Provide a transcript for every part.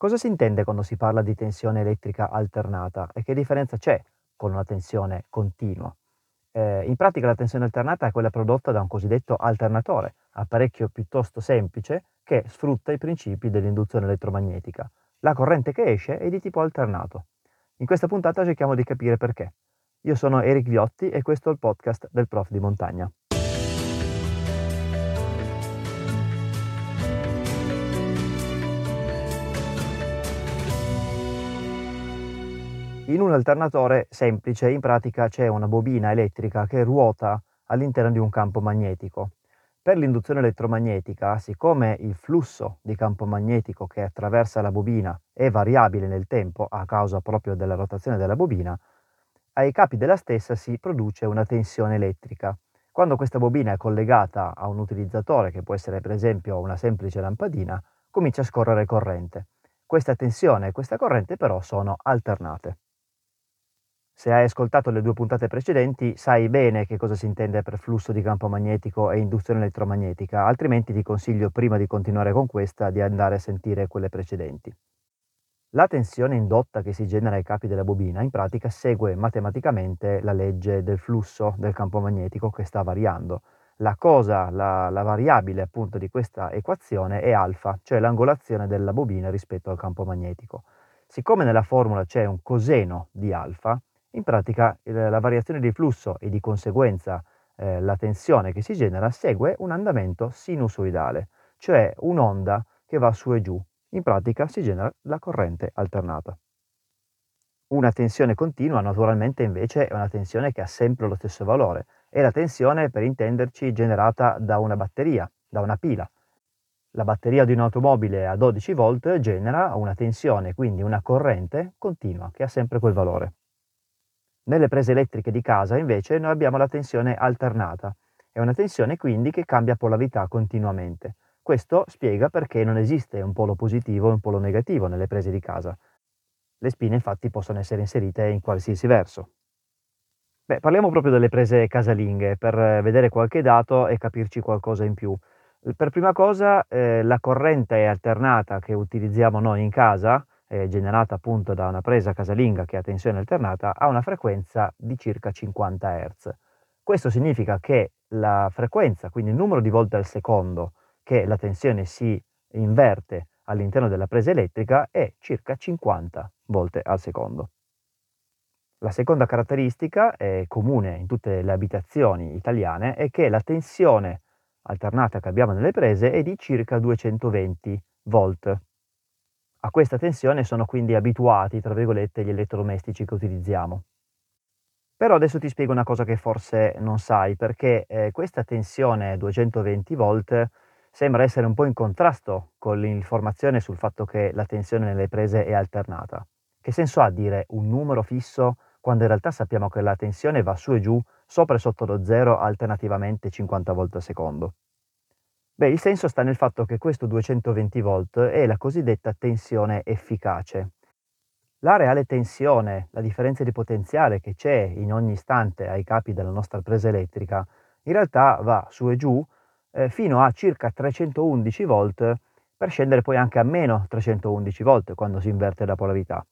Cosa si intende quando si parla di tensione elettrica alternata e che differenza c'è con una tensione continua? Eh, in pratica la tensione alternata è quella prodotta da un cosiddetto alternatore, apparecchio piuttosto semplice che sfrutta i principi dell'induzione elettromagnetica. La corrente che esce è di tipo alternato. In questa puntata cerchiamo di capire perché. Io sono Eric Viotti e questo è il podcast del prof di montagna. In un alternatore semplice in pratica c'è una bobina elettrica che ruota all'interno di un campo magnetico. Per l'induzione elettromagnetica, siccome il flusso di campo magnetico che attraversa la bobina è variabile nel tempo a causa proprio della rotazione della bobina, ai capi della stessa si produce una tensione elettrica. Quando questa bobina è collegata a un utilizzatore, che può essere per esempio una semplice lampadina, comincia a scorrere corrente. Questa tensione e questa corrente però sono alternate. Se hai ascoltato le due puntate precedenti, sai bene che cosa si intende per flusso di campo magnetico e induzione elettromagnetica, altrimenti ti consiglio prima di continuare con questa di andare a sentire quelle precedenti. La tensione indotta che si genera ai capi della bobina in pratica segue matematicamente la legge del flusso del campo magnetico che sta variando. La cosa, la, la variabile appunto di questa equazione è alfa, cioè l'angolazione della bobina rispetto al campo magnetico. Siccome nella formula c'è un coseno di alfa, in pratica la variazione di flusso e di conseguenza eh, la tensione che si genera segue un andamento sinusoidale, cioè un'onda che va su e giù. In pratica si genera la corrente alternata. Una tensione continua naturalmente invece è una tensione che ha sempre lo stesso valore. È la tensione, per intenderci, generata da una batteria, da una pila. La batteria di un'automobile a 12 volt genera una tensione, quindi una corrente continua che ha sempre quel valore. Nelle prese elettriche di casa invece noi abbiamo la tensione alternata. È una tensione quindi che cambia polarità continuamente. Questo spiega perché non esiste un polo positivo e un polo negativo nelle prese di casa. Le spine infatti possono essere inserite in qualsiasi verso. Beh, parliamo proprio delle prese casalinghe per vedere qualche dato e capirci qualcosa in più. Per prima cosa, eh, la corrente alternata che utilizziamo noi in casa eh, generata appunto da una presa casalinga che ha tensione alternata, ha una frequenza di circa 50 Hz. Questo significa che la frequenza, quindi il numero di volte al secondo che la tensione si inverte all'interno della presa elettrica è circa 50 volte al secondo. La seconda caratteristica, è comune in tutte le abitazioni italiane, è che la tensione alternata che abbiamo nelle prese è di circa 220 volt. A questa tensione sono quindi abituati, tra virgolette, gli elettrodomestici che utilizziamo. Però adesso ti spiego una cosa che forse non sai, perché eh, questa tensione 220 volt sembra essere un po' in contrasto con l'informazione sul fatto che la tensione nelle prese è alternata. Che senso ha dire un numero fisso quando in realtà sappiamo che la tensione va su e giù, sopra e sotto lo zero, alternativamente 50 volt al secondo? Beh, il senso sta nel fatto che questo 220 volt è la cosiddetta tensione efficace. La reale tensione, la differenza di potenziale che c'è in ogni istante ai capi della nostra presa elettrica, in realtà va su e giù eh, fino a circa 311 volt per scendere poi anche a meno 311 volt quando si inverte la polarità.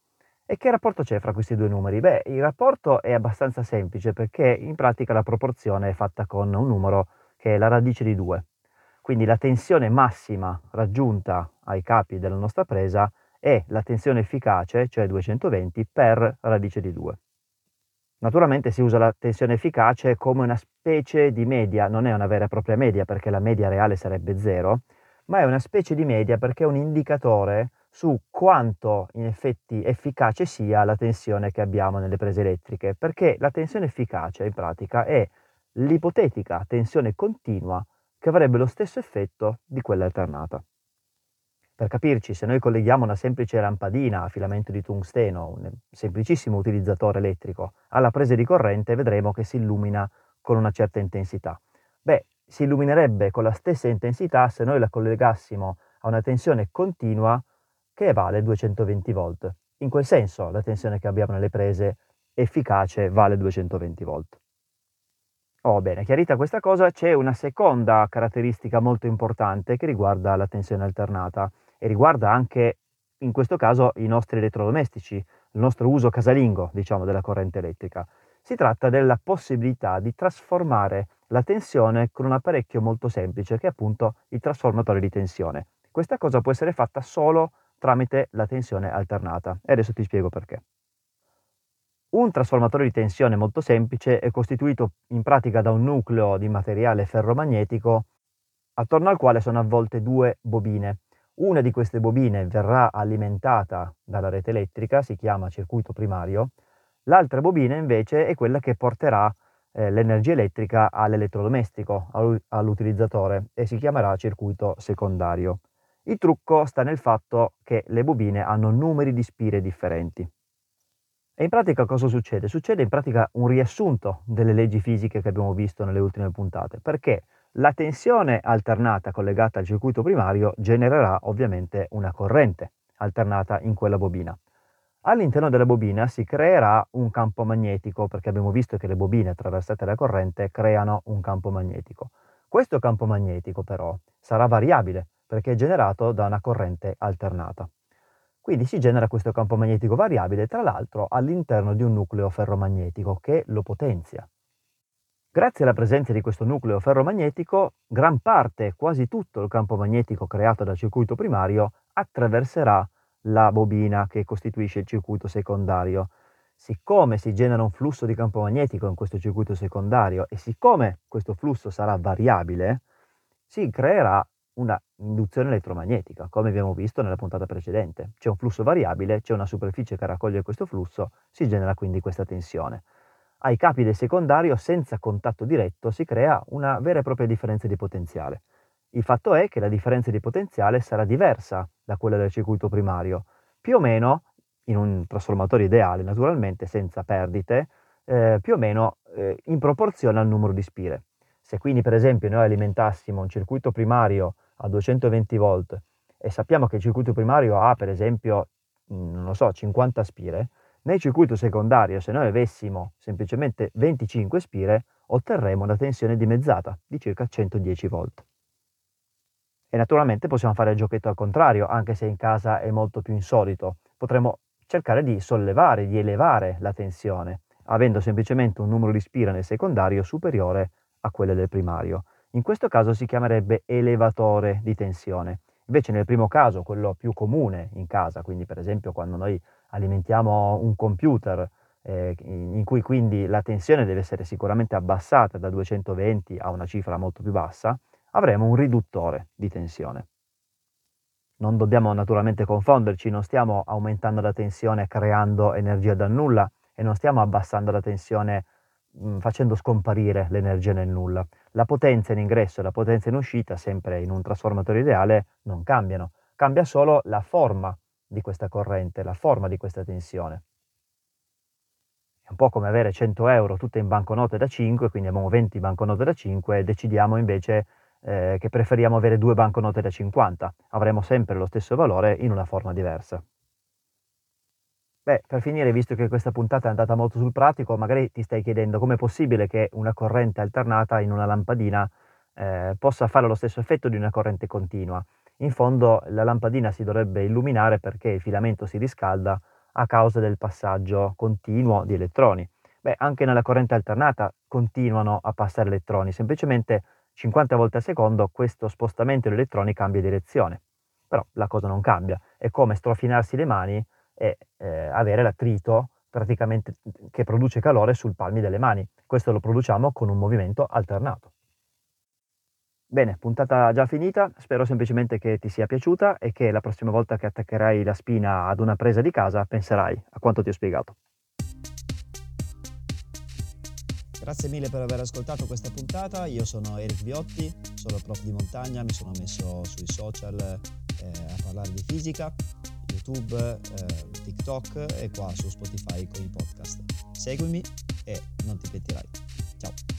E che rapporto c'è fra questi due numeri? Beh, il rapporto è abbastanza semplice perché in pratica la proporzione è fatta con un numero che è la radice di 2. Quindi la tensione massima raggiunta ai capi della nostra presa è la tensione efficace, cioè 220, per radice di 2. Naturalmente si usa la tensione efficace come una specie di media, non è una vera e propria media perché la media reale sarebbe 0, ma è una specie di media perché è un indicatore su quanto in effetti efficace sia la tensione che abbiamo nelle prese elettriche, perché la tensione efficace in pratica è l'ipotetica tensione continua che avrebbe lo stesso effetto di quella alternata. Per capirci, se noi colleghiamo una semplice lampadina a filamento di tungsteno, un semplicissimo utilizzatore elettrico, alla presa di corrente, vedremo che si illumina con una certa intensità. Beh, si illuminerebbe con la stessa intensità se noi la collegassimo a una tensione continua che vale 220 volt. In quel senso la tensione che abbiamo nelle prese efficace vale 220 volt. Oh, bene, chiarita questa cosa, c'è una seconda caratteristica molto importante che riguarda la tensione alternata e riguarda anche in questo caso i nostri elettrodomestici, il nostro uso casalingo, diciamo, della corrente elettrica. Si tratta della possibilità di trasformare la tensione con un apparecchio molto semplice che è appunto il trasformatore di tensione. Questa cosa può essere fatta solo tramite la tensione alternata e adesso ti spiego perché. Un trasformatore di tensione molto semplice è costituito in pratica da un nucleo di materiale ferromagnetico attorno al quale sono avvolte due bobine. Una di queste bobine verrà alimentata dalla rete elettrica, si chiama circuito primario, l'altra bobina invece è quella che porterà eh, l'energia elettrica all'elettrodomestico, all'utilizzatore e si chiamerà circuito secondario. Il trucco sta nel fatto che le bobine hanno numeri di spire differenti. E in pratica cosa succede? Succede in pratica un riassunto delle leggi fisiche che abbiamo visto nelle ultime puntate, perché la tensione alternata collegata al circuito primario genererà ovviamente una corrente alternata in quella bobina. All'interno della bobina si creerà un campo magnetico, perché abbiamo visto che le bobine attraversate dalla corrente creano un campo magnetico. Questo campo magnetico però sarà variabile, perché è generato da una corrente alternata. Quindi si genera questo campo magnetico variabile, tra l'altro all'interno di un nucleo ferromagnetico che lo potenzia. Grazie alla presenza di questo nucleo ferromagnetico, gran parte, quasi tutto il campo magnetico creato dal circuito primario attraverserà la bobina che costituisce il circuito secondario. Siccome si genera un flusso di campo magnetico in questo circuito secondario e siccome questo flusso sarà variabile, si creerà una induzione elettromagnetica, come abbiamo visto nella puntata precedente. C'è un flusso variabile, c'è una superficie che raccoglie questo flusso, si genera quindi questa tensione. Ai capi del secondario, senza contatto diretto, si crea una vera e propria differenza di potenziale. Il fatto è che la differenza di potenziale sarà diversa da quella del circuito primario, più o meno, in un trasformatore ideale naturalmente, senza perdite, eh, più o meno eh, in proporzione al numero di spire. Se quindi per esempio noi alimentassimo un circuito primario a 220 volt e sappiamo che il circuito primario ha per esempio, mm, non lo so, 50 spire, nel circuito secondario se noi avessimo semplicemente 25 spire otterremo una tensione dimezzata di circa 110 volt. E naturalmente possiamo fare il giochetto al contrario, anche se in casa è molto più insolito. Potremmo cercare di sollevare, di elevare la tensione, avendo semplicemente un numero di spire nel secondario superiore a quello del primario. In questo caso si chiamerebbe elevatore di tensione. Invece nel primo caso, quello più comune in casa, quindi per esempio quando noi alimentiamo un computer eh, in cui quindi la tensione deve essere sicuramente abbassata da 220 a una cifra molto più bassa, avremo un riduttore di tensione. Non dobbiamo naturalmente confonderci, non stiamo aumentando la tensione creando energia dal nulla e non stiamo abbassando la tensione facendo scomparire l'energia nel nulla. La potenza in ingresso e la potenza in uscita, sempre in un trasformatore ideale, non cambiano. Cambia solo la forma di questa corrente, la forma di questa tensione. È un po' come avere 100 euro tutte in banconote da 5, quindi abbiamo 20 banconote da 5 e decidiamo invece eh, che preferiamo avere due banconote da 50. Avremo sempre lo stesso valore in una forma diversa. Beh, per finire, visto che questa puntata è andata molto sul pratico, magari ti stai chiedendo com'è possibile che una corrente alternata in una lampadina eh, possa fare lo stesso effetto di una corrente continua. In fondo la lampadina si dovrebbe illuminare perché il filamento si riscalda a causa del passaggio continuo di elettroni. Beh, anche nella corrente alternata continuano a passare elettroni, semplicemente 50 volte al secondo questo spostamento degli elettroni cambia direzione. Però la cosa non cambia, è come strofinarsi le mani e eh, avere l'attrito praticamente che produce calore sul palmi delle mani. Questo lo produciamo con un movimento alternato. Bene, puntata già finita, spero semplicemente che ti sia piaciuta e che la prossima volta che attaccherai la spina ad una presa di casa penserai a quanto ti ho spiegato. Grazie mille per aver ascoltato questa puntata, io sono Eric Viotti, sono prof di montagna, mi sono messo sui social eh, a parlare di fisica YouTube, eh, TikTok e qua su Spotify con i podcast. Seguimi e non ti pentirai. Ciao!